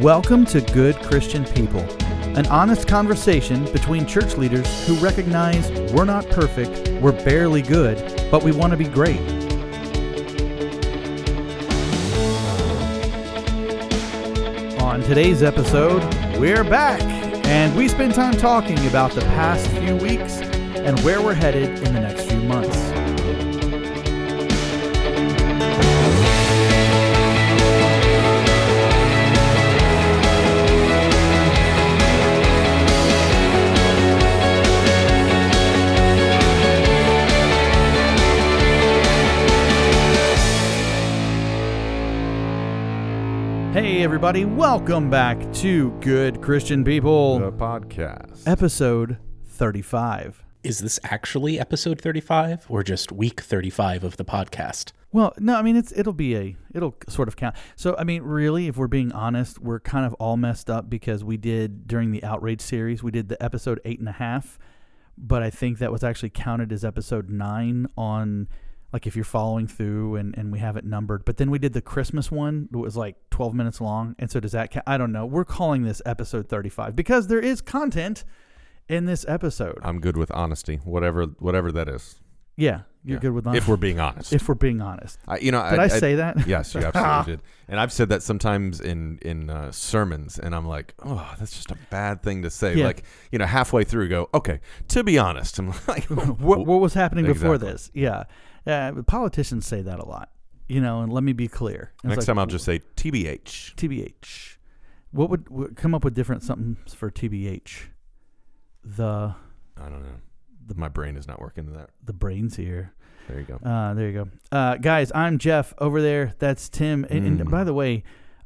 Welcome to Good Christian People, an honest conversation between church leaders who recognize we're not perfect, we're barely good, but we want to be great. On today's episode, we're back, and we spend time talking about the past few weeks and where we're headed in the next few months. Everybody, welcome back to Good Christian People, The podcast. episode 35. Is this actually episode 35 or just week 35 of the podcast? Well, no, I mean it's it'll be a it'll sort of count. So I mean, really, if we're being honest, we're kind of all messed up because we did during the outrage series, we did the episode eight and a half, but I think that was actually counted as episode nine on like if you're following through and, and we have it numbered. But then we did the Christmas one It was like 12 minutes long, and so does that count? I don't know. We're calling this episode 35 because there is content in this episode. I'm good with honesty, whatever whatever that is. yeah, you're Yeah. good with that. If we're being honest. if we're being honest. I, you know, Did I, say that? Yes, you absolutely did. And I've said that sometimes in in uh, sermons, and I'm like, oh, that's just a bad thing to say. Yeah. Like, you know, halfway through, go, okay. To be honest, I'm like, what, what was happening before this? Yeah. Uh, politicians say that a lot, you know, and let me be clear. Next like, time I'll just say TBH. TBH. What would, would come up with different something for TBH? The I don't know. My brain is not working to that. the brains here. There you go. Uh, there you go. Uh, guys, I'm Jeff over there. That's Tim. And, and Mm. by the way,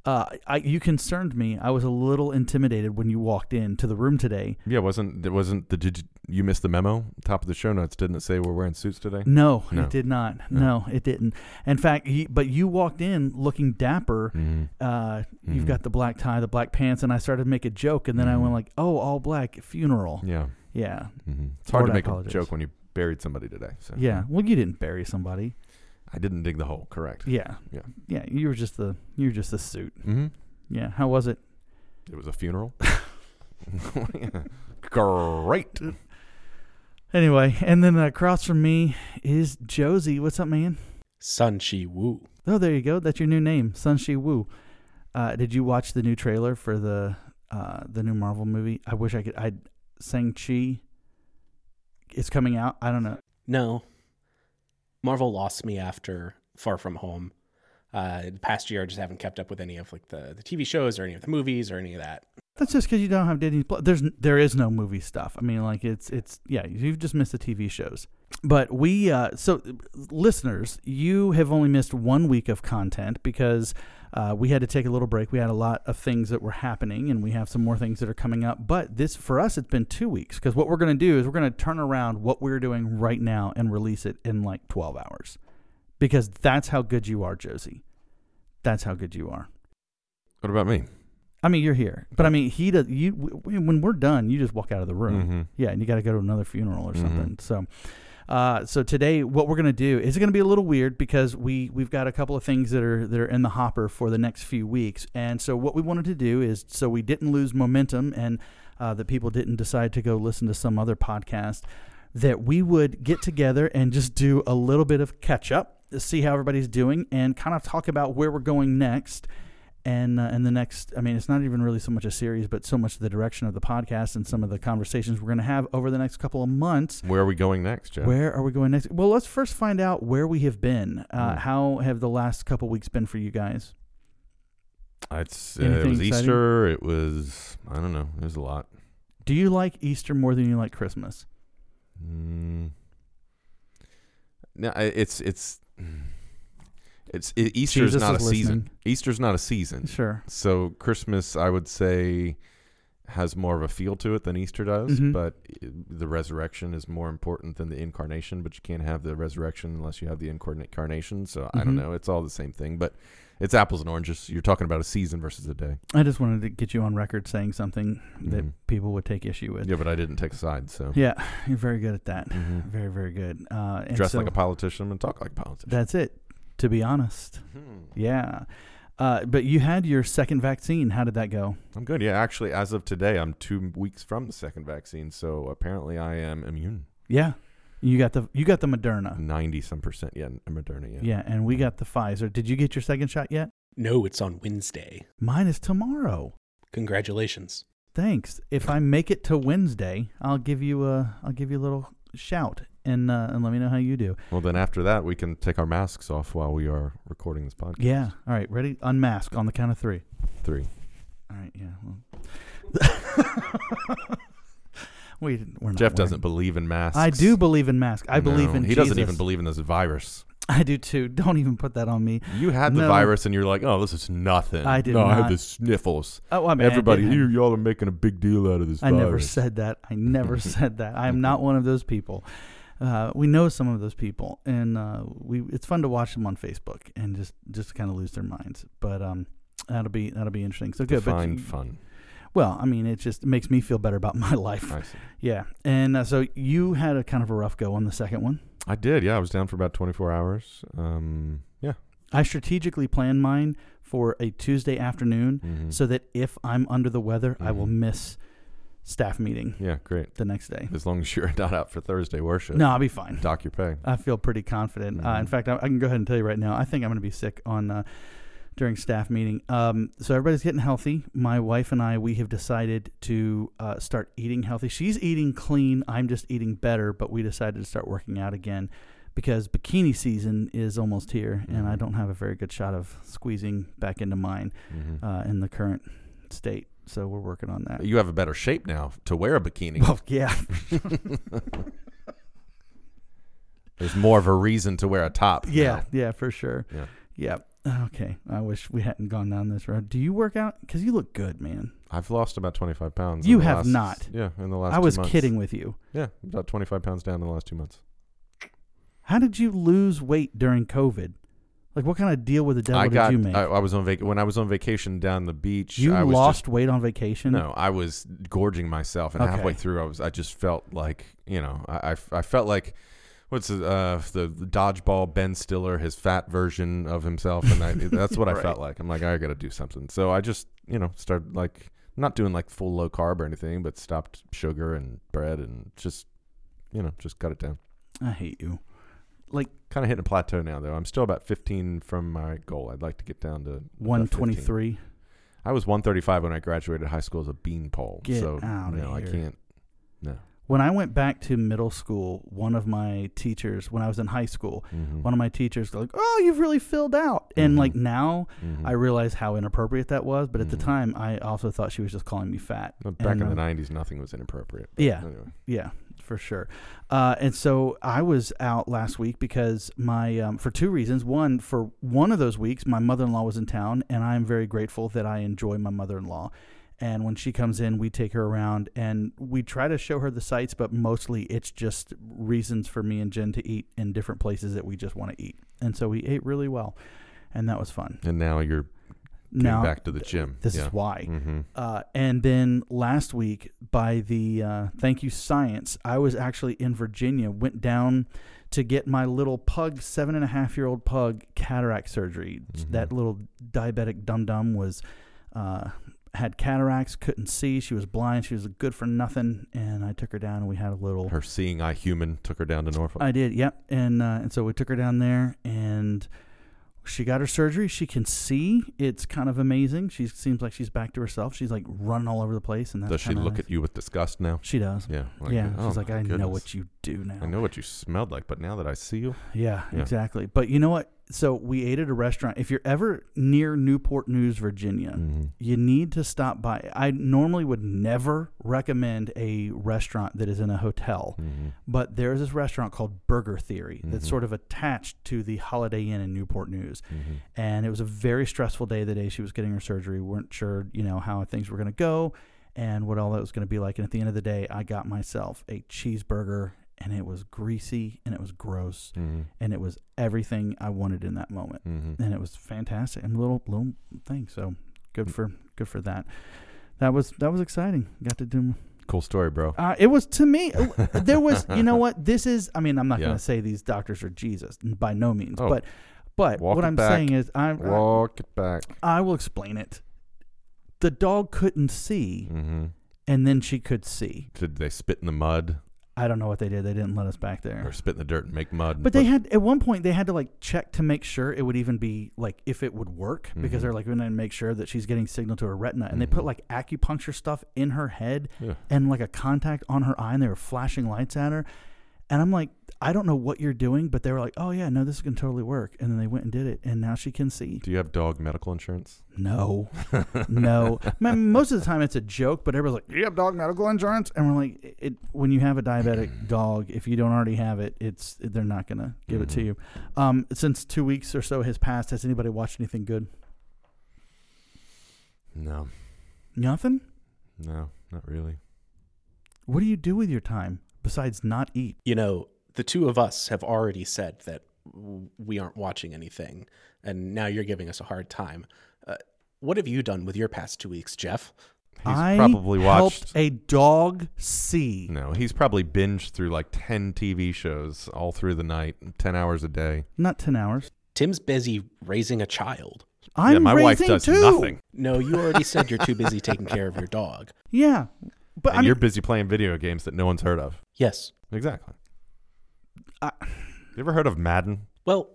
uh, I, you concerned me. I was a little intimidated when you walked into the room today. Yeah, wasn't it wasn't the did you, you missed the memo top of the show notes? Didn't it say we're wearing suits today? No, No. it did not. No. No, it didn't. In fact, he, but you walked in looking dapper. Mhm. uh, you've Mhm. got the black tie, the black pants, and I started to make a joke, and then I Mhm. went like, "Oh, all black funeral." Yeah. Yeah, hmm It's hard Lord, to make a joke when you buried somebody today. So yeah. Well, you didn't bury somebody. I didn't dig the hole. Correct. Yeah, Yeah. yeah. You were just the you were just the suit. Mm-hmm. Yeah. How was it? It was a funeral. Great. Anyway, and then across from me is Josie. What's up, man? Sun Chi Woo. Oh, there you go. That's your new name, Sun Shi Wu. Uh, did you watch the new trailer for the uh, the new Marvel movie? I wish I could. I sang Chi. It's coming out. I don't know. No. Marvel lost me after Far From Home. Uh, the past year, I just haven't kept up with any of like the, the TV shows or any of the movies or any of that. That's just because you don't have Disney. There's there is no movie stuff. I mean, like it's it's yeah, you've just missed the TV shows. But we uh, so listeners, you have only missed one week of content because uh, we had to take a little break. We had a lot of things that were happening, and we have some more things that are coming up. But this for us, it's been two weeks because what we're going to do is we're going to turn around what we're doing right now and release it in like 12 hours because that's how good you are, Josie. That's how good you are. What about me? I mean, you're here, but I mean, he does. You when we're done, you just walk out of the room. Mhm. Yeah, and you got to go to another funeral or Mhm. something. So, uh, so today, what we're gonna do is it's going to be a little weird because we we've got a couple of things that are that are in the hopper for the next few weeks, and so what we wanted to do is so we didn't lose momentum and uh, that people didn't decide to go listen to some other podcast, that we would get together and just do a little bit of catch up, see how everybody's doing, and kind of talk about where we're going next and uh, and the next i mean it's not even really so much a series but so much the direction of the podcast and some of the conversations we're going to have over the next couple of months Where are we going next, Jeff? where are we going next well let's first find out where we have been uh, Mm. how have the last couple weeks been for you guys It's, uh, it was exciting? Easter. It was I don't know. It was a lot. do you like easter more than you like christmas Mm. No, it's it's it's it, Easter's Jesus not a is season. Easter's not a season. sure So Christmas, I would say, has more of a feel to it than Easter does. Mhm. But i- the resurrection is more important than the incarnation. But you can't have the resurrection unless you have the incarn- incarnation. So I don't Mhm. know. It's all the same thing. But it's apples and oranges. You're talking about a season versus a day. i just wanted to get you on record saying something that Mhm. people would take issue with Yeah, but I didn't take a side. So yeah you're very good at that Mhm. very very good uh, dress so like a politician and talk like a politician. that's it to be honest Hmm. Yeah. Uh, but you had your second vaccine. How did that go? I'm good. Yeah, actually, as of today, I'm two weeks from the second vaccine, so apparently I am immune. Yeah, you got the you got the Moderna. Ninety some percent. Yeah, Moderna. Yeah. Yeah, and we got the Pfizer. Did you get your second shot yet? No, it's on Wednesday. Mine is tomorrow. Congratulations. Thanks. If I make it to Wednesday, I'll give you a I'll give you a little shout and uh, and let me know how you do. Well, then after that, we can take our masks off while we are recording this podcast. Yeah. All right. Ready? Unmask on the count of three. Three. All right. Yeah. Well. we we're not Jeff wearing- doesn't believe in masks. I do believe in masks. I believe in. He doesn't even believe in this virus. I do too. Don't even put that on me. You had the No. virus, and you're like, "Oh, this is nothing." I did No, I not. have the sniffles. Oh, I mean, Everybody, you y'all are making a big deal out of this I virus. never said that. I never said that. I am not one of those people. Uh, we know some of those people, and uh, we it's fun to watch them on Facebook and just just kind of lose their minds. But um, that'll be that'll be interesting. So good. But Define you- fun. well, I mean, it just makes me feel better about my life. I see. Yeah, and uh, so you had a kind of a rough go on the second one. I did. Yeah, I was down for about 24 hours. Um, yeah. I strategically planned mine for a Tuesday afternoon Mhm. so that if I'm under the weather, I will Mhm. miss staff meeting yeah, great. the next day. As long as you're not out for Thursday worship. No, I'll be fine. Dock your pay. I feel pretty confident. Uh, in Mhm. fact, I, I can go ahead and tell you right now. I think I'm going to be sick on uh, during staff meeting. Um, so everybody's getting healthy. My wife and I, we have decided to uh, start eating healthy. She's eating clean. I'm just eating better. But we decided to start working out again because bikini season is almost here, and I Mhm. don't have a very good shot of squeezing back into mine Mhm. uh, in the current state. So we're working on that. you have a better shape now to wear a bikini. Well, yeah, There's more of a reason to wear a top. yeah, now. yeah, for sure. Yeah. Yeah. Okay. I wish we hadn't gone down this road. Do you work out? Because you look good, man. I've lost about 25 pounds. You have last- not. Yeah, in the last I was months. kidding with you. Yeah, about 25 pounds down in the last two months. How did you lose weight during COVID? Like, what kind of deal with the devil I got. did you make? I, I was on vac- when I was on vacation down the beach. you I was lost Just, weight on vacation? no, I was gorging myself, and Okay. halfway through, I was. I just felt like you know, I, I, I felt like. What's the, uh, the dodgeball Ben Stiller, his fat version of himself, and I, that's what I felt like. I'm like, I got to do something. So I just, you know, started like not doing like full low carb or anything, but stopped sugar and bread and just, you know, just cut it down. I hate you. Like kind of hitting a plateau now, though. I'm still about 15 from my goal. I'd like to get down to 123. I was 135 when I graduated high school as a beanpole. Get so outta no, I here. can't. No. When I went back to middle school, one of my teachers, when I was in high school, Mhm. one of my teachers was like, "Oh, you've really filled out." And Mhm. like now, Mhm. I realize how inappropriate that was. But at the Mhm. time, I also thought she was just calling me fat. But back and, in the uh, 90s, nothing was inappropriate. Yeah. Anyway. Yeah, for sure. Uh, and so I was out last week because my um, for two reasons. One, for one of those weeks, my mother in law was in town, and I am very grateful that I enjoy my mother in law. And when she comes in, we take her around and we try to show her the sights, but mostly it's just reasons for me and Jen to eat in different places that we just want to eat. And so we ate really well, and that was fun. And now you're Now, back to the gym. this yeah. is why. hmm Uh, and then last week, by the uh, thank you science, I was actually in Virginia. Went down to get my little pug, seven and a half year old pug, cataract surgery. Mhm. That little diabetic dum dum was uh, had cataracts, couldn't see. She was blind. She was good for nothing. And I took her down, and we had a little. Her seeing eye human took her down to Norfolk. I did, yep. And uh, and so we took her down there, and she got her surgery. She can see. It's kind of amazing. She seems like she's back to herself. She's like running all over the place, and that's Does she look nice. at you with disgust now? She does. Yeah. yeah, oh she's like, I know what you do now. I know what you smelled like, but now that I see you, Yeah, Yeah. exactly. But you know what? So we ate at a restaurant. If you're ever near Newport News, Virginia, Mhm. you need to stop by. I normally would never recommend a restaurant that is in a hotel, Mhm. but there's this restaurant called Burger Theory that's Mhm. sort of attached to the Holiday Inn in Newport News. Mhm. And it was a very stressful day the day she was getting her surgery. We weren't sure, you know, how things were going to go and what all that was going to be like. And at the end of the day, I got myself a cheeseburger and it was greasy and it was gross Mhm. and it was everything I wanted in that moment. Mhm. And it was fantastic. And little little thing. So Mm. good for good for that. That was that was exciting. Got to do Cool story, bro. uh, it was to me there was you know what this is I mean I'm not Yeah. going to say these doctors are Jesus by no means Oh. but But Walk what I'm back. saying is, I, Walk it back. I will explain it. The dog couldn't see, hmm and then she could see. Did they spit in the mud I don't know what they did. They didn't let us back there. or spit in the dirt and make mud? But they had at one point they had to like check to make sure it would even be like if it would work because Mhm. they're like going to make sure that she's getting signal to her retina and they put Mhm. like acupuncture stuff in her head Yeah. and like a contact on her eye and they were flashing lights at her and I'm like I don't know what you're doing but they were like oh yeah no this is going to totally work. And then they went and did it and now she can see. Do you have dog medical insurance? no. No. Man, most of the time it's a joke but everybody's like you have dog medical insurance? And we're like it when you have a diabetic dog if you don't already have it it's they're not going to give it to Mhm. you. Um, since two weeks or so has passed has anybody watched anything good? No, nothing? No, not really. what do you do with your time besides not eat You know, the two of us have already said that we aren't watching anything, and now you're giving us a hard time. Uh, what have you done with your past two weeks, Jeff? He's I probably helped watched. a dog see No, he's probably binged through like ten TV shows all through the night, ten hours a day. not 10 hours Tim's busy raising a child. i'm yeah, my wife raising does two. nothing, No, you already said you're too busy taking care of your dog. yeah but and I mean, you're busy playing video games that no one's heard of. Yes. Exactly. I- you ever heard of Madden? Well,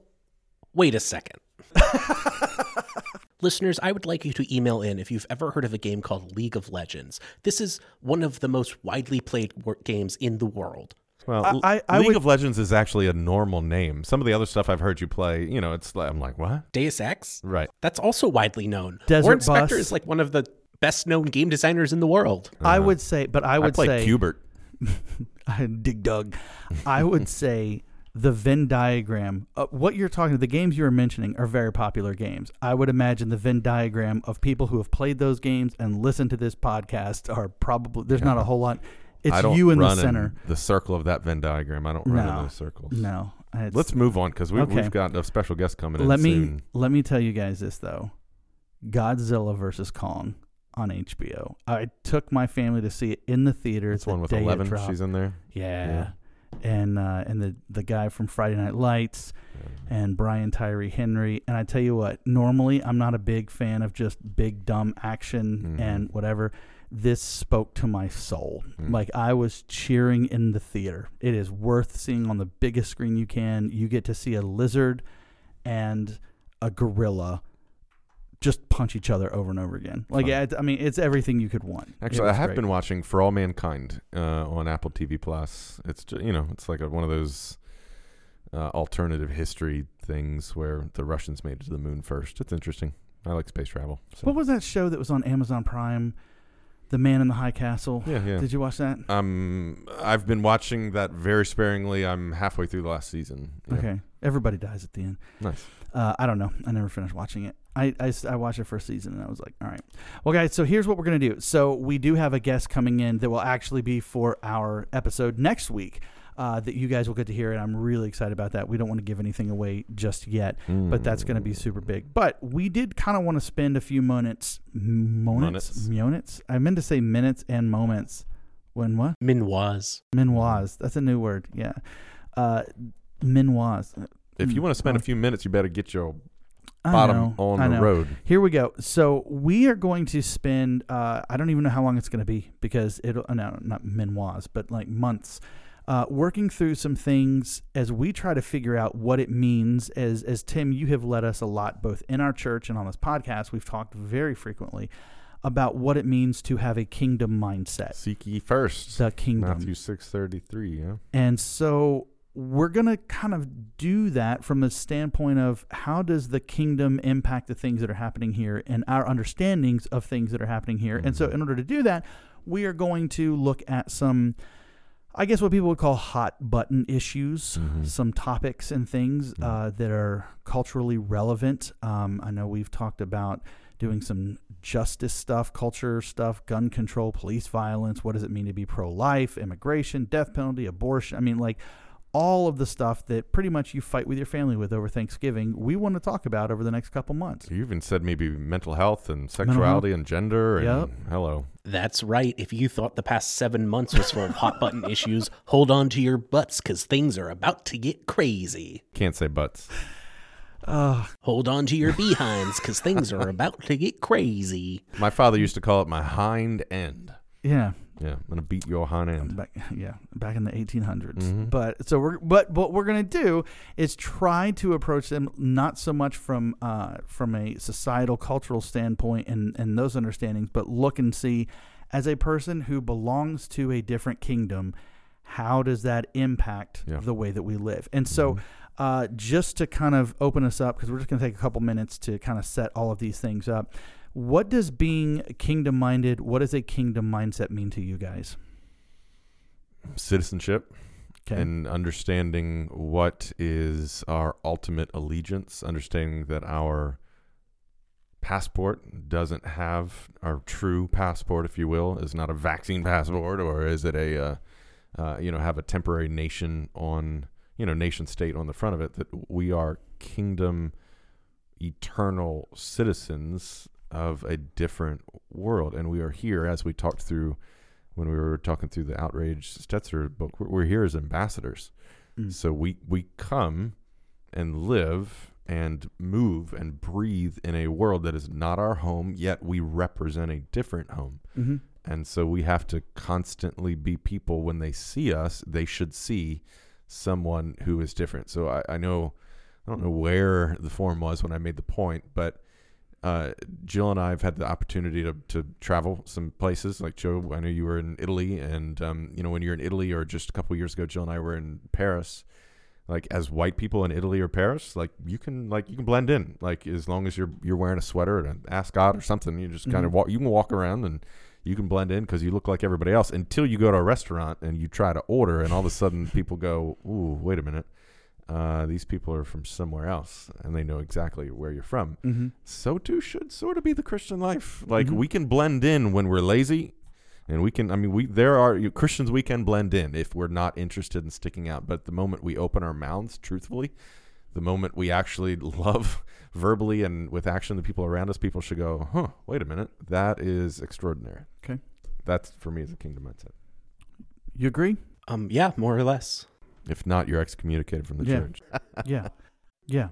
wait a second. Listeners, I would like you to email in if you've ever heard of a game called League of Legends. This is one of the most widely played games in the world. Well, I League would- of Legends is actually a normal name. Some of the other stuff I've heard you play, you know, it's like I'm like, what? Deus Ex? Right. That's also widely known. Desert Warren Spector Bus. is like one of the best known game designers in the world. i Uh-huh. would say but i I would played say Q*bert. I Dig Dug. I would say the Venn diagram. Uh, what you're talking, about, the games you were mentioning are very popular games. I would imagine the Venn diagram of people who have played those games and listened to this podcast are probably there's not a whole lot. It's I don't you in the run center. the circle of that Venn diagram. I don't run No. in those circles. no, it's- Let's move on because we, Okay. we've got a special guest coming in let me soon. let me tell you guys this though. Godzilla versus Kong on HBO. I took my family to see it in the theater. It's the one with Eleven. She's in there. Yeah. And uh, and the the guy from Friday Night Lights and Brian Tyree Henry. And I tell you what, normally I'm not a big fan of just big dumb action Mhm. and whatever. This spoke to my soul. Mm. Like I was cheering in the theater. It is worth seeing on the biggest screen you can. You get to see a lizard and a gorilla just punch each other over and over again. Like. I, I mean, it's everything you could want. Actually, I have great. been watching For All Mankind uh, on Apple TV Plus. It's ju- you know, it's like a, one of those uh, alternative history things where the Russians made it to the moon first. It's interesting. I like space travel. So. What was that show that was on Amazon Prime? The Man in the High Castle. yeah, yeah. Did you watch that? Um, I've been watching that very sparingly. I'm halfway through the last season. Yeah. Okay. Everybody dies at the end. Nice. Uh, I don't know. I never finished watching it. I I watched the first season and I was like, all right. Well, guys, so here's what we're going to do. So we do have a guest coming in that will actually be for our episode next week uh, that you guys will get to hear. And I'm really excited about that. We don't want to give anything away just yet, but that's going to be super big. But we did kind of want to spend a few moments, moments, moments. I meant to say minutes and moments. When what? Minoise. Minoise. That's a new word. Yeah. Uh, Minoise. If you want to spend a few minutes, you better get your I bottom know, on I the know. road. Here we go. So we are going to spend. Uh, I don't even know how long it's going to be because it'll. uh, No, not minoise, but like months. Uh, working through some things as we try to figure out what it means. As as Tim, you have led us a lot, both in our church and on this podcast. We've talked very frequently about what it means to have a kingdom mindset. Seek ye first. The kingdom. Matthew six thirty three. Yeah. And so we're going to kind of do that from the standpoint of how does the kingdom impact the things that are happening here and our understandings of things that are happening here. And so Mhm. in order to do that, we are going to look at some I guess what people would call hot button issues, Mhm. some topics and things Mhm. uh, that are culturally relevant. Um, I know we've talked about doing some justice stuff, culture stuff, gun control, police violence. What does it mean to be pro life, immigration, death penalty, abortion? I mean, like all of the stuff that pretty much you fight with your family with over Thanksgiving, we want to talk about over the next couple months. You even said maybe mental health and sexuality and gender. And Yep. Hello. That's right. If you thought the past seven months was full of hot button issues, hold on to your butts because things are about to get crazy. Can't say butts. Uh, Hold on to your behinds because things are about to get crazy. My father used to call it my hind end. yeah, Yeah, I'm gonna beat your hind end. back yeah back in the 1800s Mhm. but so we're but what we're going to do is try to approach them not so much from uh from a societal cultural standpoint and and those understandings but look and see as a person who belongs to a different kingdom how does that impact Yeah. the way that we live and so uh, just to kind of open us up because we're just going to take a couple minutes to kind of set all of these things up what does being kingdom minded what does a kingdom mindset mean to you guys Citizenship okay and understanding what is our ultimate allegiance, understanding that our passport doesn't have our true passport, if you will, is not a vaccine passport, or is it a, uh, uh, you know, have a temporary nation on, you know, nation state on the front of it. That we are kingdom, eternal citizens of a different world, and we are here as we talked through when we were talking through the outrage Stetzer book. We're, we're here as ambassadors. Mm. So we we come and live and move and breathe in a world that is not our home, yet we represent a different home. mm-hmm. And so we have to constantly be people when they see us, they should see someone who is different. So I, I know I don't know where the forum was when I made the point, but uh, Jill and I have had the opportunity to, to travel some places. Like Joe, I know you were in Italy, and um, you know when you're in Italy, or just a couple years ago, Jill and I were in Paris. Like as white people in Italy or Paris, like you can like you can blend in. Like as long as you're you're wearing a sweater and an ascot or something, you just kind of Mhm. walk. You can walk around and you can blend in because you look like everybody else until you go to a restaurant and you try to order, and all of a sudden people go, "Ooh, wait a minute." Uh, these people are from somewhere else and they know exactly where you're from Mm-hmm. so too should sort of be the Christian life. Like Mhm. we can blend in when we're lazy, and we can. I mean, we there are you, Christians we can blend in if we're not interested in sticking out. But the moment we open our mouths, truthfully, the moment we actually love verbally and with action the people around us, people should go, "Huh, wait a minute, that is extraordinary." Okay. that's for me as a kingdom mindset. You agree? Um, yeah, more or less. If not, you're excommunicated from the Yeah. church. yeah. Yeah.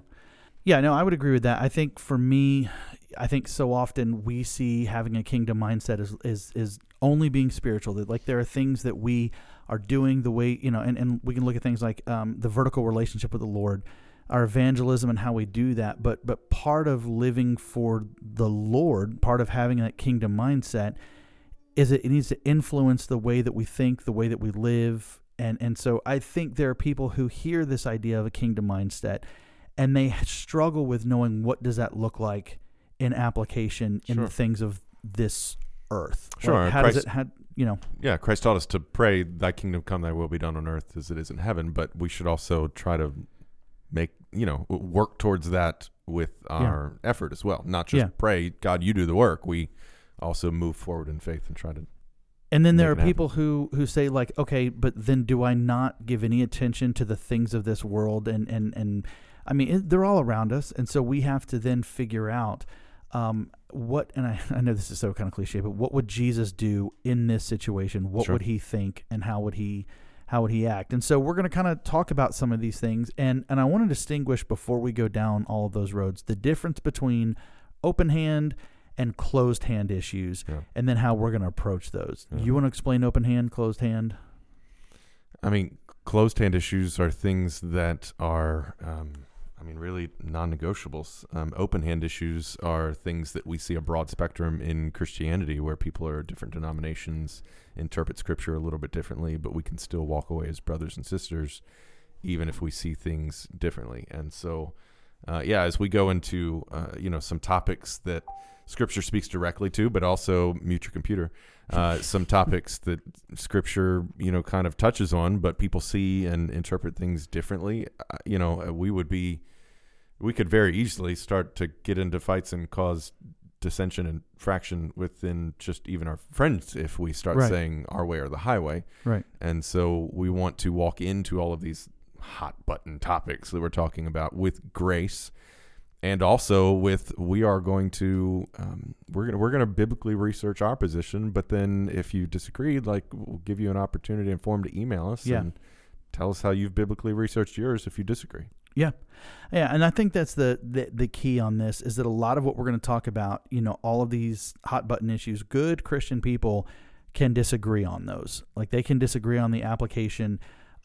Yeah, no, I would agree with that. I think for me, I think so often we see having a kingdom mindset is is is only being spiritual. That like there are things that we are doing the way you know, and, and we can look at things like um, the vertical relationship with the Lord, our evangelism and how we do that. But but part of living for the Lord, part of having that kingdom mindset, is it, it needs to influence the way that we think, the way that we live, and and so I think there are people who hear this idea of a kingdom mindset, and they struggle with knowing what does that look like in application in Sure. the things of this earth. Sure, Like, how does it? How, you know. Yeah, Christ taught us to pray, "Thy kingdom come, Thy will be done on earth as it is in heaven." But we should also try to make you know work towards that with our effort as well. Not just Yeah. pray, God, you do the work. We also move forward in faith and try to. And then there are happen. people who who say like, okay, but then do I not give any attention to the things of this world? And and and I mean, it, they're all around us, and so we have to then figure out um, what. And I, I know this is so kind of cliche, but what would Jesus do in this situation? What Sure. would he think, and how would he how would he act? And so we're going to kind of talk about some of these things, and and I want to distinguish before we go down all of those roads the difference between open hand and closed hand issues Yeah. and then how we're going to approach those. Yeah. You want to explain open hand, closed hand? I mean, closed hand issues are things that are, um, I mean, really non-negotiables. Um, open hand issues are things that we see a broad spectrum in Christianity, where people are different denominations interpret Scripture a little bit differently, but we can still walk away as brothers and sisters, even if we see things differently. And so, uh, yeah, as we go into, uh, you know, some topics that Scripture speaks directly to, but also mute your computer. Uh, some topics that Scripture, you know, kind of touches on, but people see and interpret things differently. Uh, you know, uh, we would be, we could very easily start to get into fights and cause dissension and fraction within just even our friends if we start Right. saying our way or the highway. Right. And so we want to walk into all of these hot button topics that we're talking about with grace and also with we are going to um, we're gonna we're gonna biblically research our position but then if you disagreed like we'll give you an opportunity and form to email us Yeah. and tell us how you've biblically researched yours if you disagree Yeah. Yeah, and I think that's the, the the key on this is that a lot of what we're going to talk about, you know, all of these hot button issues, good Christian people can disagree on those. Like they can disagree on the application.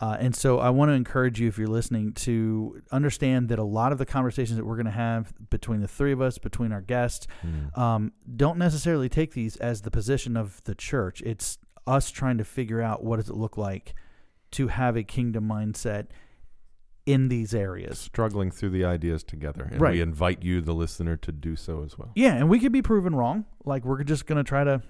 Uh, and so I want to encourage you, if you're listening, to understand that a lot of the conversations that we're going to have between the three of us, between our guests, Mm. um, don't necessarily take these as the position of the church. It's us trying to figure out what does it look like to have a kingdom mindset in these areas. Struggling through the ideas together. And Right. we invite you, the listener, to do so as well. Yeah, and we could be proven wrong. Like we're just going to try to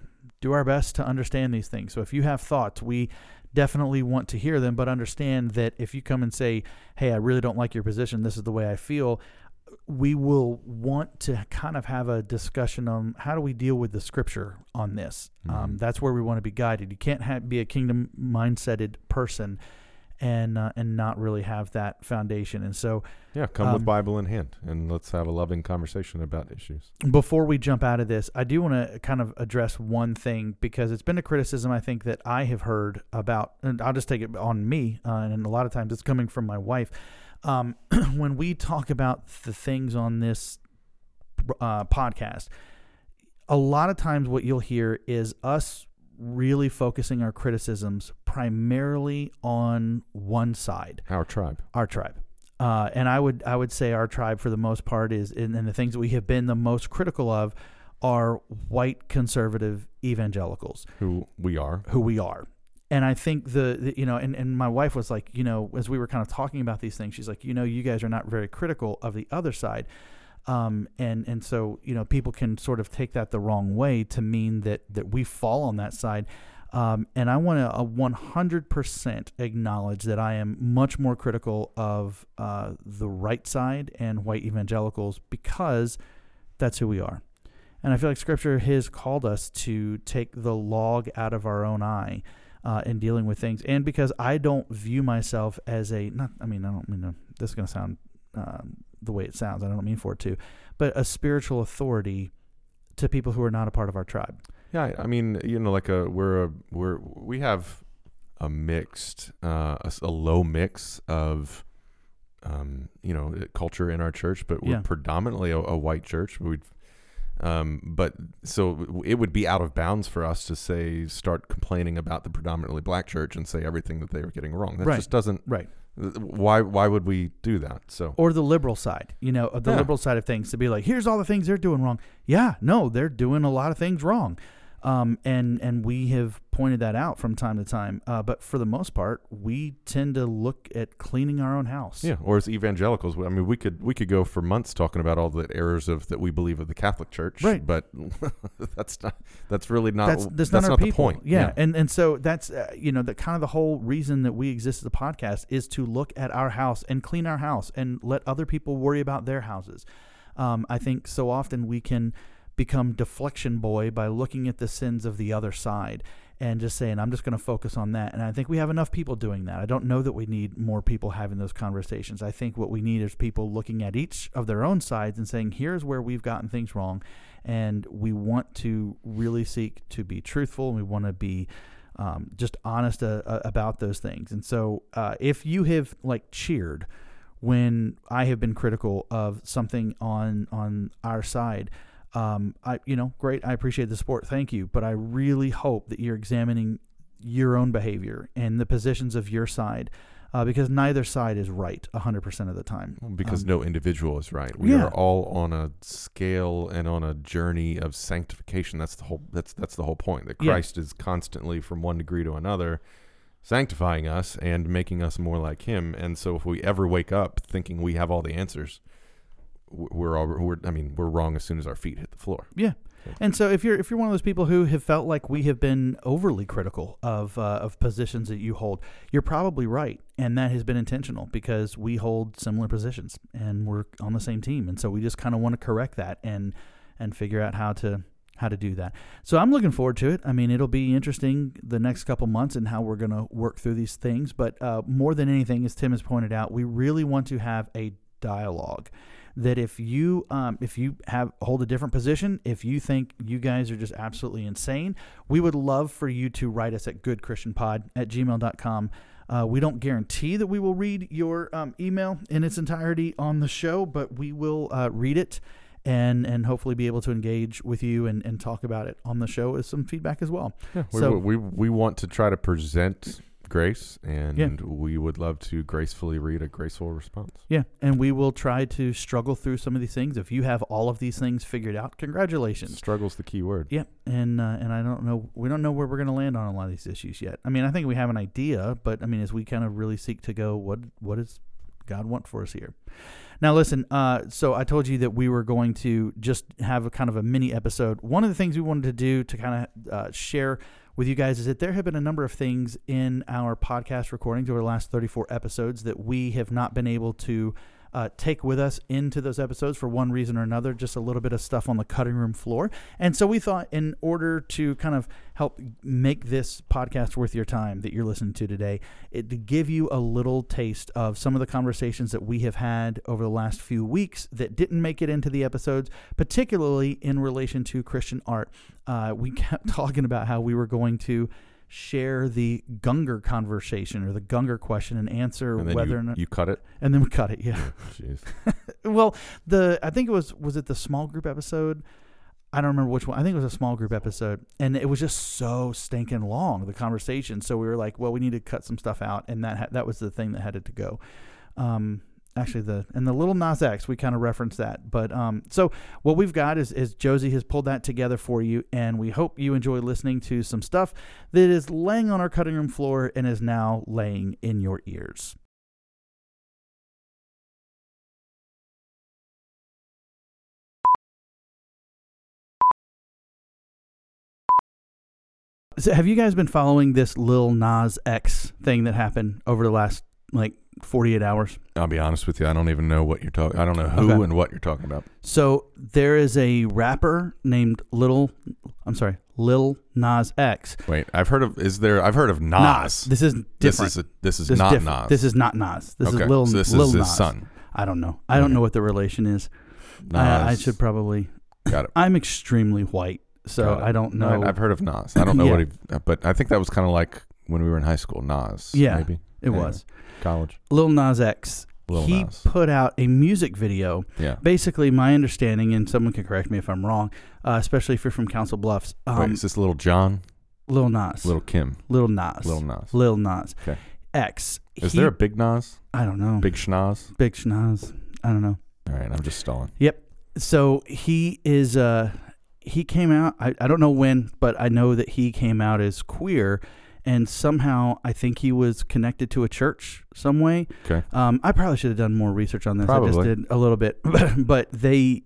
do our best to understand these things. So if you have thoughts, we definitely want to hear them, but understand that if you come and say, "Hey, I really don't like your position. This is the way I feel." We will want to kind of have a discussion on how do we deal with the scripture on this. Um, Mhm. that's where we want to be guided. You can't have, be a kingdom mindseted person and uh, and not really have that foundation. And so, Yeah, come Um, with Bible in hand and let's have a loving conversation about issues. before we jump out of this, I do want to kind of address one thing because it's been a criticism I think that I have heard about, and I'll just take it on me, uh, and a lot of times it's coming from my wife. Um, when we talk about the things on this uh, podcast, a lot of times what you'll hear is us really focusing our criticisms primarily on one side Our tribe. our tribe. Uh, and I would I would say our tribe for the most part is and, and the things that we have been the most critical of are white conservative evangelicals Who we are. who we are. And I think the, the you know and, and my wife was like, you know, as we were kind of talking about these things, she's like, you know, you guys are not very critical of the other side. Um, and and so you know people can sort of take that the wrong way to mean that that we fall on that side. Um, and I want to uh, 100% acknowledge that I am much more critical of uh, the right side and white evangelicals because that's who we are. And I feel like Scripture has called us to take the log out of our own eye uh, in dealing with things. And because I don't view myself as a, not, I mean, I don't mean this is going to sound um, the way it sounds. I don't mean for it to, but a spiritual authority to people who are not a part of our tribe. Yeah, I- mean, you know, like a we're a we're we have a mixed, uh, a, a low mix of, um, you know, culture in our church, but we're Yeah. predominantly a, a white church. We, um, but so it would be out of bounds for us to say start complaining about the predominantly black church and say everything that they were getting wrong. That Right. just doesn't. Right. Why? Why would we do that? So Or the liberal side, you know, the Yeah. liberal side of things to be like, here's all the things they're doing wrong. Yeah, no, they're doing a lot of things wrong. Um, and and we have pointed that out from time to time. Uh, but for the most part, we tend to look at cleaning our own house. Yeah, or as evangelicals, I mean, we could we could go for months talking about all the errors of that we believe of the Catholic Church, Right. But that's not that's really not that's that's, that's, not, our the point. Yeah. and and so that's uh, you know the kind of the whole reason that we exist as a podcast is to look at our house and clean our house and let other people worry about their houses. Um, I think so often we can become deflection boy by looking at the sins of the other side and just saying I'm just going to focus on that. And I think we have enough people doing that. I don't know that we need more people having those conversations. I think what we need is people looking at each of their own sides and saying, here's where we've gotten things wrong. And we want to really seek to be truthful and we want to be um, just honest uh, uh, about those things. And so uh, if you have like cheered when I have been critical of something on on our side, um, I you know great. I appreciate the support. Thank you. But I really hope that you're examining your own behavior and the positions of your side. Uh, because neither side is right 100% of the time. because Um, no individual is right. We yeah. are all on a scale and on a journey of sanctification. That's the whole. That's that's the whole point. That Yeah. Christ is constantly from one degree to another, sanctifying us and making us more like Him. And so, if we ever wake up thinking we have all the answers, we're all. We're, I mean, we're wrong as soon as our feet hit the floor. Yeah. And so if you're if you're one of those people who have felt like we have been overly critical of uh, of positions that you hold, you're probably right, and that has been intentional because we hold similar positions and we're on the same team, and so we just kind of want to correct that and and figure out how to how to do that. So I'm looking forward to it. I mean, it'll be interesting the next couple months and how we're going to work through these things. But uh, more than anything, as Tim has pointed out, we really want to have a dialogue that if you um, if you have hold a different position if you think you guys are just absolutely insane we would love for you to write us at goodchristianpod at gmail.com Uh, we don't guarantee that we will read your um, email in its entirety on the show, but we will uh, read it and and hopefully be able to engage with you and, and talk about it on the show with some feedback as well. Yeah, we, we we want to try to present grace, and Yeah. we would love to gracefully read a graceful response. Yeah, and we will try to struggle through some of these things. If you have all of these things figured out, congratulations. Struggle's the key word. Yeah, and uh, and I don't know, we don't know where we're going to land on a lot of these issues yet. I mean, I think we have an idea, but I mean, as we kind of really seek to go, what what does God want for us here? Now, listen. Uh, so I told you that we were going to just have a kind of a mini episode. One of the things we wanted to do to kind of uh, share with you guys is that there have been a number of things in our podcast recordings over the last 34 episodes that we have not been able to uh, take with us into those episodes for one reason or another, just a little bit of stuff on the cutting room floor. And so we thought, in order to kind of help make this podcast worth your time that you're listening to today, it, to give you a little taste of some of the conversations that we have had over the last few weeks that didn't make it into the episodes, particularly in relation to Christian art. Uh, we kept talking about how we were going to share the Gungor conversation or the Gungor question and answer And whether you, or not you cut it. and then we cut it yeah. Jeez. well the i think it was was it the small group episode? I don't remember which one. I think it was a small group episode and it was just so stinking long the conversation. So we were like well we need to cut some stuff out and that ha- that was the thing that had it to go. Um actually the and the little Nas X we kind of referenced that but um so what we've got is is Josie has pulled that together for you and we hope you enjoy listening to some stuff that is laying on our cutting room floor and is now laying in your ears. So have you guys been following this Lil Nas X thing that happened over the last like 48 hours? I'll be honest with you. I don't even know what you're talking. I don't know who Okay. and what you're talking about. So there is a rapper named Little, I'm sorry, Lil Nas X. Wait, I've heard of. Is there? I've heard of Nas. This is different. This is a, this is This not different. Nas. This is not Nas. This okay. is Lil, so this Lil is his Nas. son. I don't know. I don't know what the relation is. Nas. I, I should probably. Got it. I'm extremely white, so I don't know. I've heard of Nas. I don't know Yeah. what he. But I think that was kind of like when we were in high school. Nas. Yeah, Maybe it Anyway, was college. Lil Nas X. Lil he Nas. put out a music video Yeah. basically my understanding and someone can correct me if i'm wrong uh, especially if you're from council bluffs um, Wait, is this little John? lil nas Little Kim? lil nas Little Nas. lil nas Okay. x Is he- there a big Nas? i don't know Big Schnoz? big schnoz i don't know All right, I'm just stalling. yep so he is uh he came out I, I don't know when but i know that he came out as queer and somehow i think he was connected to a church some way Okay. Um, I probably should have done more research on this. I just did a little bit, but they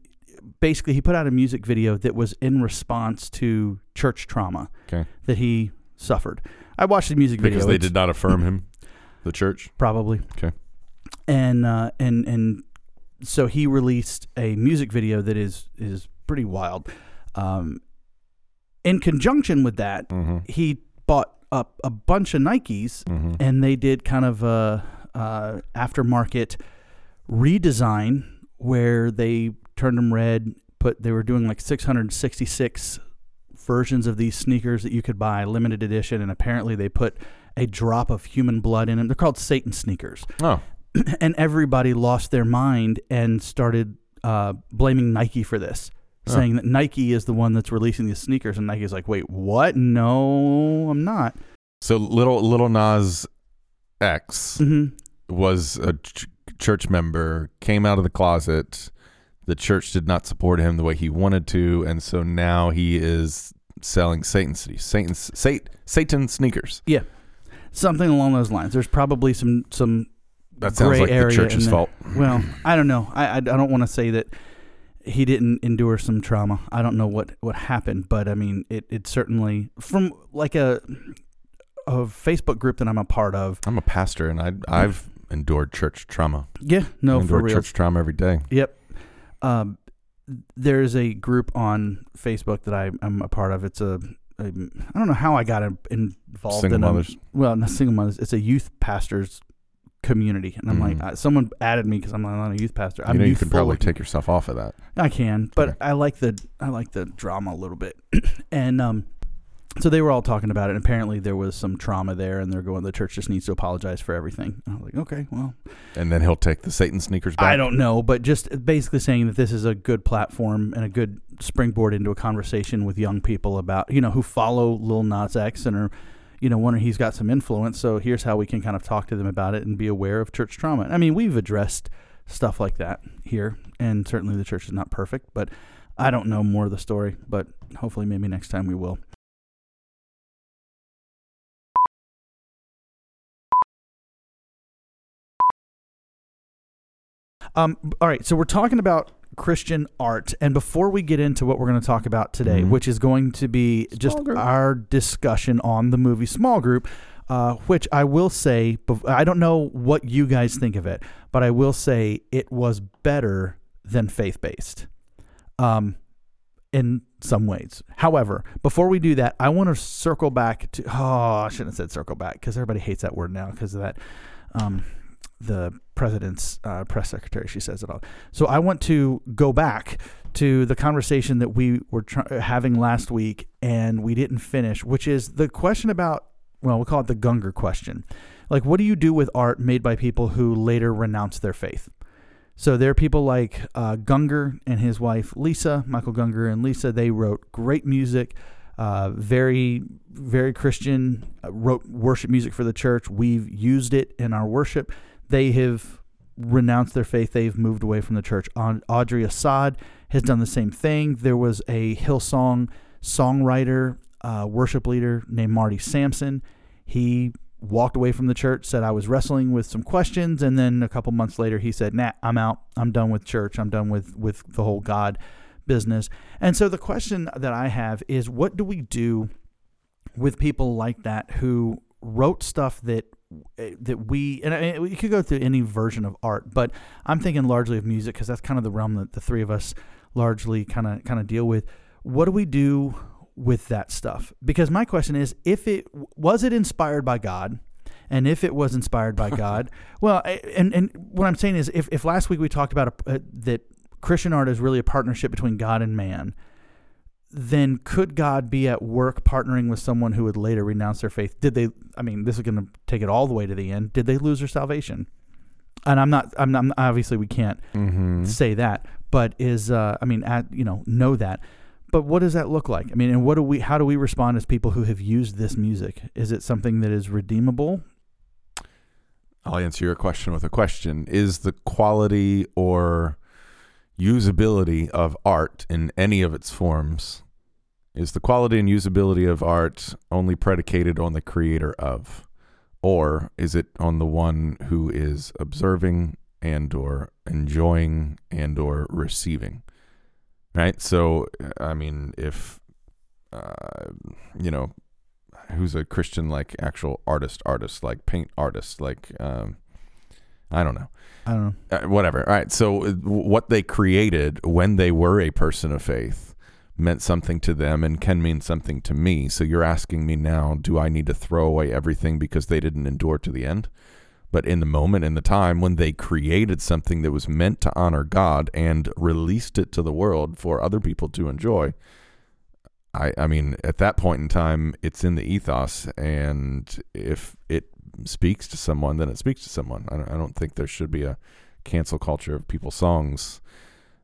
basically he put out a music video that was in response to church trauma Okay. that he suffered. I watched the music video. Because they did not affirm him, the church. probably Okay. and uh, and and so he released a music video that is is pretty wild. Um, in conjunction with that, Mm-hmm. he bought up a bunch of Nikes Mm-hmm. and they did kind of a, uh aftermarket redesign where they turned them red. Put they were doing like 666 versions of these sneakers that you could buy, limited edition, and apparently they put a drop of human blood in them. They're called Satan sneakers, Oh, and everybody lost their mind and started uh, blaming Nike for this. Huh. Saying that Nike is the one that's releasing these sneakers, and Nike's like, "Wait, what? No, I'm not." so little little Nas X hmm was a ch- church member, came out of the closet. The church did not support him the way he wanted to, and so now he is selling Satan Satan Satan, Satan sneakers. Yeah, something along those lines. There's probably some some That sounds like the church's fault. Well, I don't know. I I, I don't want to say that he didn't endure some trauma. I don't know what what happened, but I mean, it it certainly from like a a Facebook group that I'm a part of. I'm a pastor, and I I've endured church trauma. Yeah, no, for real. church trauma every day. Yep. Um, there's a group on Facebook that I, I'm a part of. It's a, a I don't know how I got involved Single in a- well, not single mothers. It's a youth pastors community, and I'm like, Mhm. uh, someone added me because I'm not a youth pastor. I'm know, you can probably take yourself off of that. I can, but Okay. I like the I like the drama a little bit, and um, so they were all talking about it. And apparently, there was some trauma there, and they're going. The church just needs to apologize for everything. And I was like, okay, well, And then he'll take the Satan sneakers back. I don't know, but just basically saying that this is a good platform and a good springboard into a conversation with young people about you know who follow Lil Nas X and are you know wondering he's got some influence. So here's how we can kind of talk to them about it and be aware of church trauma. I mean, we've addressed stuff like that here, and certainly the church is not perfect, but I don't know more of the story. But hopefully, maybe next time we will. Um, all right, so we're talking about Christian art, and before we get into what we're going to talk about today, Mhm. which is going to be just group. our discussion on the movie Small Group, uh, which I will say, I don't know what you guys think of it, but I will say it was better than faith based. Um, in some ways. However, before we do that, I want to circle back to. Oh, I shouldn't have said circle back because everybody hates that word now because of that. Um, the president's uh, press secretary, she says it all. So I want to go back to the conversation that we were tr- having last week and we didn't finish, which is the question about. Well, we'll call it the Gungor question. Like, what do you do with art made by people who later renounce their faith? So there are people like uh, Gungor and his wife Lisa, Michael Gungor and Lisa. They wrote great music, uh, very, very Christian. Uh, wrote worship music for the church. We've used it in our worship. They have renounced their faith. They've moved away from the church. Audrey Assad has done the same thing. There was a Hillsong songwriter, uh, worship leader named Marty Sampson. He walked away from the church, said I was wrestling with some questions, and then a couple months later he said, "Nah, I'm out. I'm done with church. I'm done with with the whole God business." And so the question that I have is, what do we do with people like that who wrote stuff that that we and I, you could go through any version of art, but I'm thinking largely of music because that's kind of the realm that the three of us largely kind of kind of deal with. What do we do with that stuff? Because my question is, if it was it inspired by God, and if it was inspired by God, well, I- and and what I'm saying is, if if last week we talked about a, uh, that Christian art is really a partnership between God and man, then could God be at work partnering with someone who would later renounce their faith? Did they? I mean, this is going to take it all the way to the end. Did they lose their salvation? And I'm not. I'm not. Obviously, we can't Mm-hmm. say that, but is uh, I mean, at, you know, know that. But what does that look like? I mean, and what do we? How do we respond as people who have used this music? Is it something that is redeemable? I'll answer your question with a question. Is the quality or usability of art in any of its forms is the quality and usability of art only predicated on the creator of? Or is it on the one who is observing and or enjoying and or receiving? Right? So i mean if uh, you know who's a Christian like actual artist artist like paint artist like um I don't know. I don't know. uh, whatever. All right. So uh, what they created when they were a person of faith meant something to them and can mean something to me so you're asking me now do I need to throw away everything because they didn't endure to the end but in the moment in the time when they created something that was meant to honor God and released it to the world for other people to enjoy I, I mean, at that point in time, it's in the ethos, and if it speaks to someone, then it speaks to someone. I don't, I don't think there should be a cancel culture of people's songs.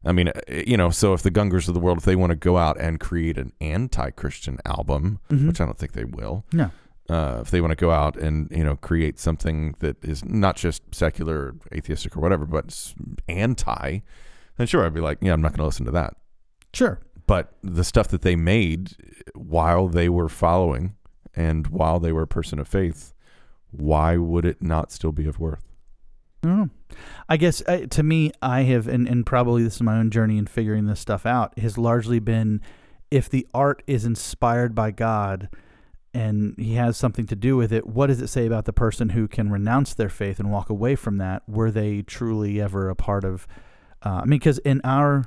I mean, uh, you know, so if the Gungors of the world, if they want to go out and create an anti-Christian album, Mhm. which I don't think they will, No. uh, if they want to go out and you know create something that is not just secular, or atheistic, or whatever, but anti, then sure, I'd be like, yeah, I'm not going to listen to that Sure. but the stuff that they made while they were following and while they were a person of faith, why would it not still be of worth? I. I guess uh, to me, I have, and, and probably this is my own journey in figuring this stuff out, has largely been if the art is inspired by God and he has something to do with it, what does it say about the person who can renounce their faith and walk away from that? Were they truly ever a part of? Uh, I mean, because in our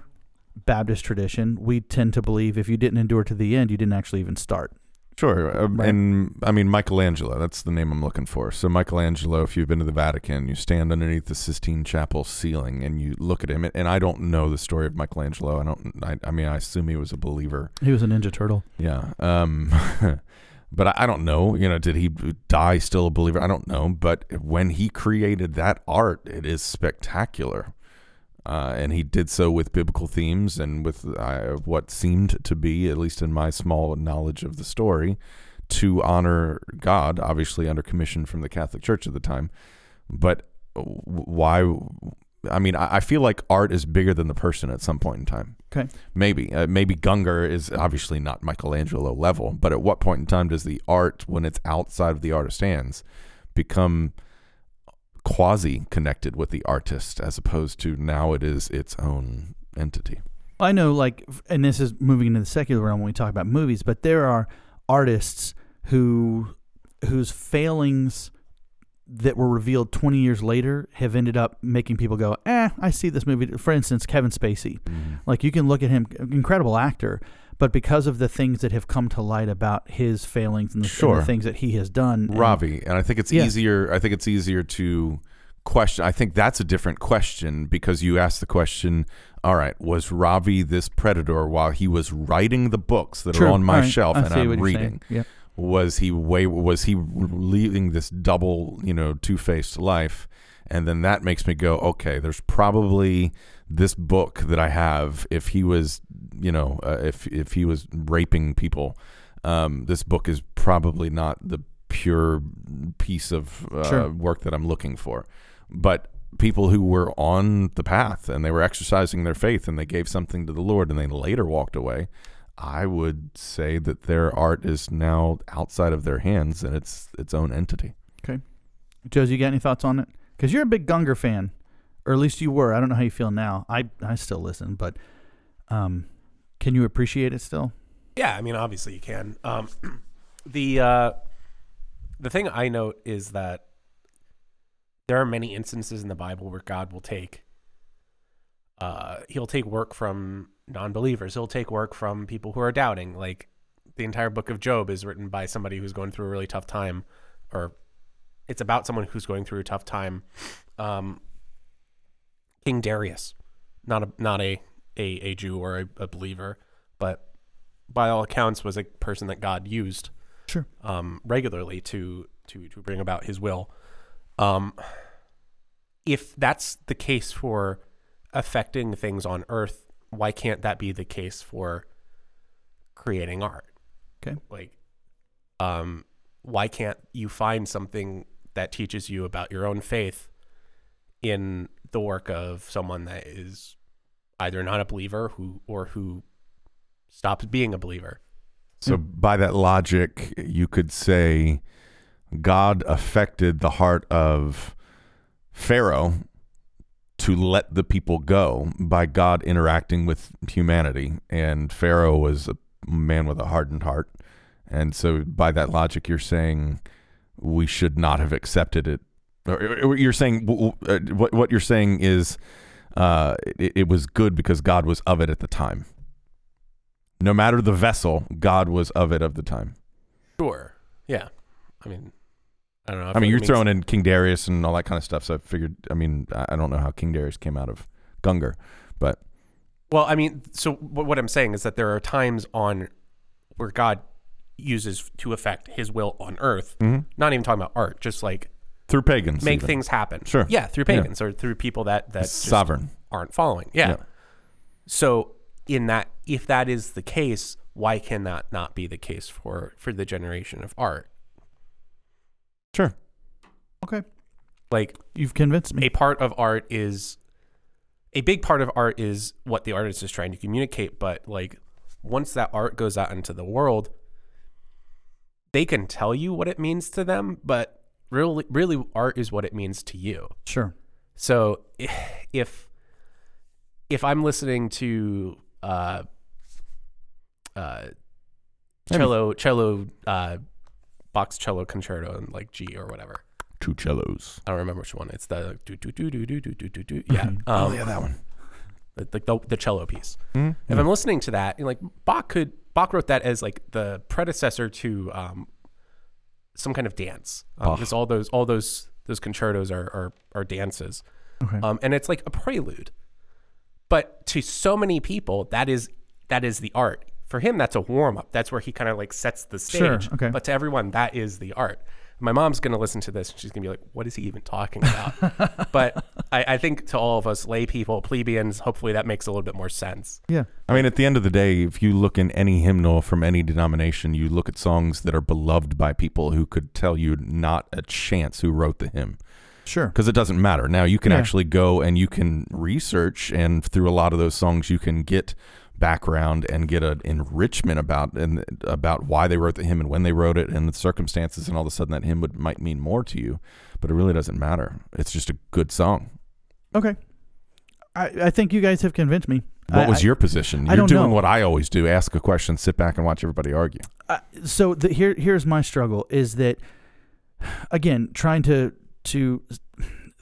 Baptist tradition, we tend to believe if you didn't endure to the end, you didn't actually even start. Sure. Um, Right. And I mean, Michelangelo, that's the name I'm looking for. So, Michelangelo, if you've been to the Vatican, you stand underneath the Sistine Chapel ceiling and you look at him. And I don't know the story of Michelangelo. I don't, I, I mean, I assume he was a believer. He was a Ninja Turtle. Yeah. Um, but I, I don't know. You know, did he die still a believer? I don't know. But when he created that art, it is spectacular. Uh, and he did so with biblical themes and with uh, what seemed to be, at least in my small knowledge of the story, to honor God, obviously under commission from the Catholic Church at the time. But why? I mean, I I feel like art is bigger than the person at some point in time. Okay. Maybe, uh, maybe Gungor is obviously not Michelangelo level, but at what point in time does the art, when it's outside of the artist's hands, become quasi connected with the artist as opposed to now it is its own entity? I know, like, and this is moving into the secular realm when we talk about movies, but there are artists who whose failings that were revealed 20 years later have ended up making people go, eh, I see this movie. For instance, Kevin Spacey. Like, you can look at him, incredible actor, but because of the things that have come to light about his failings and the, and the things that he has done, and- Ravi, and I think it's Yeah. easier. I think it's easier to question. I think that's a different question because you asked the question. All right, was Ravi this predator while he was writing the books that True. are on my right. shelf I and I'm what you're saying. reading? Was he way? Was he leading this double, you know, two faced life? And then that makes me go, okay, there's probably this book that I have. If he was, you know, uh, if if he was raping people, um, this book is probably not the pure piece of uh, Sure. work that I'm looking for. But people who were on the path and they were exercising their faith and they gave something to the Lord and they later walked away, I would say that their art is now outside of their hands and it's its own entity. Okay. Josie, you got any thoughts on it? Because you're a big Gungor fan, or at least you were. I don't know how you feel now. I I still listen, but um, can you appreciate it still? Yeah, I mean, obviously you can. Um, the uh, the thing I note is that there are many instances in the Bible where God will take uh, he'll take work from non-believers. He'll take work from people who are doubting. Like the entire book of Job is written by somebody who's going through a really tough time, or it's about someone who's going through a tough time. Um, King Darius, not a not a a, a Jew or a, a believer, but by all accounts was a person that God used Sure. um, regularly to to to bring about His will. Um, if that's the case for affecting things on Earth, why can't that be the case for creating art? Okay. Like, um, why can't you find something that teaches you about your own faith in the work of someone that is either not a believer who or who stops being a believer? So by that logic, you could say God affected the heart of Pharaoh to let the people go by God interacting with humanity. And Pharaoh was a man with a hardened heart. And so by that logic, you're saying we should not have accepted it. You're saying uh, what what you're saying is uh, it was good because God was of it at the time. No matter the vessel, God was of it of the time. Sure. Yeah. I mean, I don't know. I mean, you're throwing in King Darius and all that kind of stuff. So I figured. I mean, I I don't know how King Darius came out of Gungor, but Well, I mean, so what what I'm saying is that there are times on where God uses to affect His will on Earth. Mm-hmm. Not even talking about art, just like through pagans, make even. things happen. Sure. Yeah, through Yeah. pagans or through people that that just sovereign. aren't following. Yeah. Yeah. So in that, if that is the case, why can that not be the case for for the generation of art? Sure. Okay. Like You've convinced me. a part of art is a big part of art is what the artist is trying to communicate but like once that art goes out into the world they can tell you what it means to them but really really art is what it means to you Sure. so if if i'm listening to uh uh cello cello uh Bach cello concerto and like g or whatever Two cellos. I don't remember which one. It's the do do do do do do do do do. Yeah. Um, oh yeah, that one. the, the, the cello piece. Hmm? If I'm listening to that, like Bach could Bach wrote that as like the predecessor to um, some kind of dance, um, because all those all those those concertos are are, are dances, Okay. um, and it's like a prelude. But to so many people, that is that is the art. For him, that's a warm up. That's where he kind of like sets the stage. Sure, okay. But to everyone, that is the art. My mom's gonna listen to this and she's gonna be like, "What is he even talking about?" but I, I think to all of us lay people, plebeians, hopefully that makes a little bit more sense. yeah. I mean, at the end of the day, if you look in any hymnal from any denomination, you look at songs that are beloved by people who could tell you not a chance who wrote the hymn. Sure. because it doesn't matter. Now you can Yeah. actually go and you can research, and through a lot of those songs, you can get background and get an enrichment about and about why they wrote the hymn and when they wrote it and the circumstances, and all of a sudden that hymn would might mean more to you, but it really doesn't matter. It's just a good song. Okay. I, I think you guys have convinced me. What I- was your position? I You're don't doing know. what I always do: ask a question, sit back, and watch everybody argue. Uh, so the, here here's my struggle is that again trying to to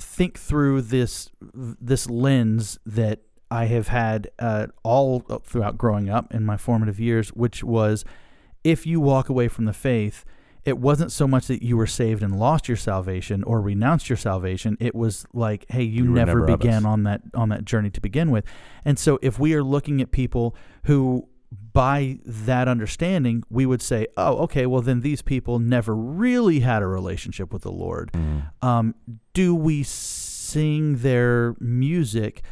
think through this this lens that I have had uh, all throughout growing up in my formative years, which was if you walk away from the faith, it wasn't so much that you were saved and lost your salvation or renounced your salvation. It was like, hey, you, You never, never began on that on that journey to begin with. And so if we are looking at people who by that understanding, we would say, oh, okay, well, then these people never really had a relationship with the Lord. Um, do we sing their music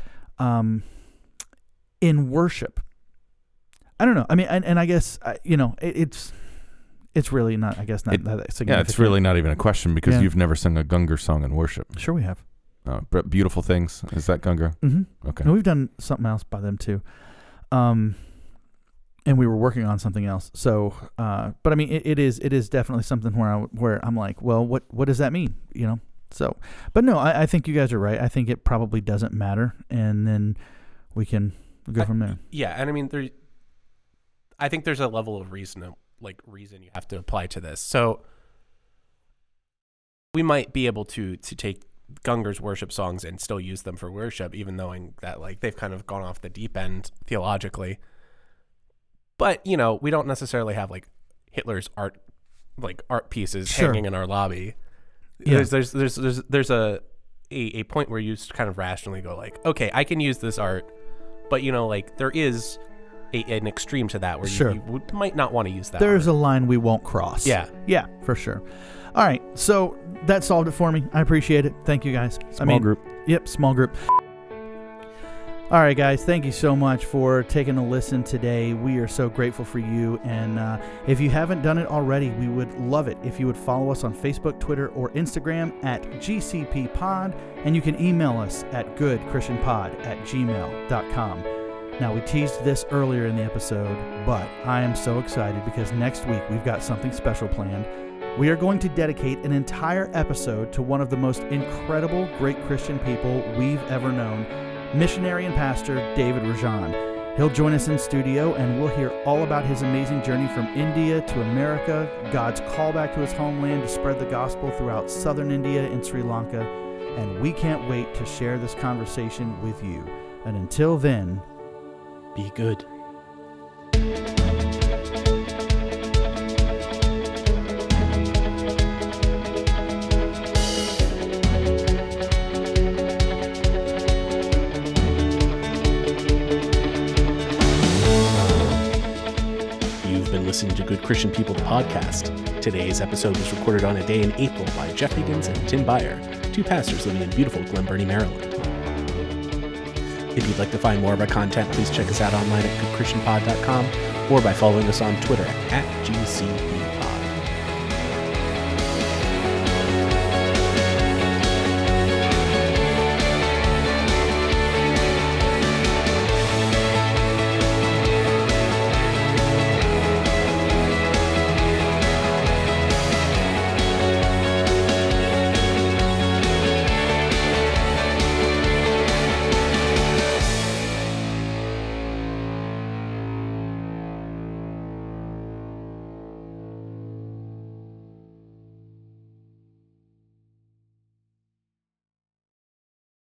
um, in worship? I don't know. I mean, and, and I guess, I, you know, it, it's. It's really not, I guess, not It- that Yeah, it's really not even a question because Yeah. you've never sung a Gungor song in worship. Sure, we have. Uh, beautiful things is that Gungor? Mm-hmm. Okay. And we've done something else by them too. Um, and we were working on something else. So, uh, but I mean, it, it is it is definitely something where I where I'm like, well, what what does that mean? You know. So, but no, I, I think you guys are right. I think it probably doesn't matter, and then we can go I- from there. Yeah, and I mean there I think there's a level of reason like reason you have to apply to this. So we might be able to to take Gungor's worship songs and still use them for worship, even knowing that like they've kind of gone off the deep end theologically. But you know, we don't necessarily have like Hitler's art like art pieces Sure. hanging in our lobby. Yeah. There's there's there's there's there's a, a a point where you kind of rationally go like, okay, I can use this art, but you know, like there is a, an extreme to that where Sure. you, you might not want to use that. There's art. a line we won't cross. yeah, yeah, for sure. All right, so that solved it for me. I appreciate it. Thank you guys. Small I mean, group. Yep, small group. All right, guys, thank you so much for taking a listen today. We are so grateful for you. And uh, if you haven't done it already, we would love it if you would follow us on Facebook, Twitter, or Instagram at GCP Pod. And you can email us at goodchristianpod at gmail.com. Now, we teased this earlier in the episode, but I am so excited because next week we've got something special planned. We are going to dedicate an entire episode to one of the most incredible great Christian people we've ever known, missionary and pastor David Rajan. He'll join us in studio and we'll hear all about his amazing journey from India to America, God's call back to his homeland to spread the gospel throughout southern India and Sri Lanka. And we can't wait to share this conversation with you. And until then, be good. Christian People, podcast. Today's episode was recorded on a day in April by Jeff Higgins and Tim Byer, two pastors living in beautiful Glen Burnie, Maryland. If you'd like to find more of our content, please check us out online at goodchristianpod.com or by following us on Twitter at GCPod.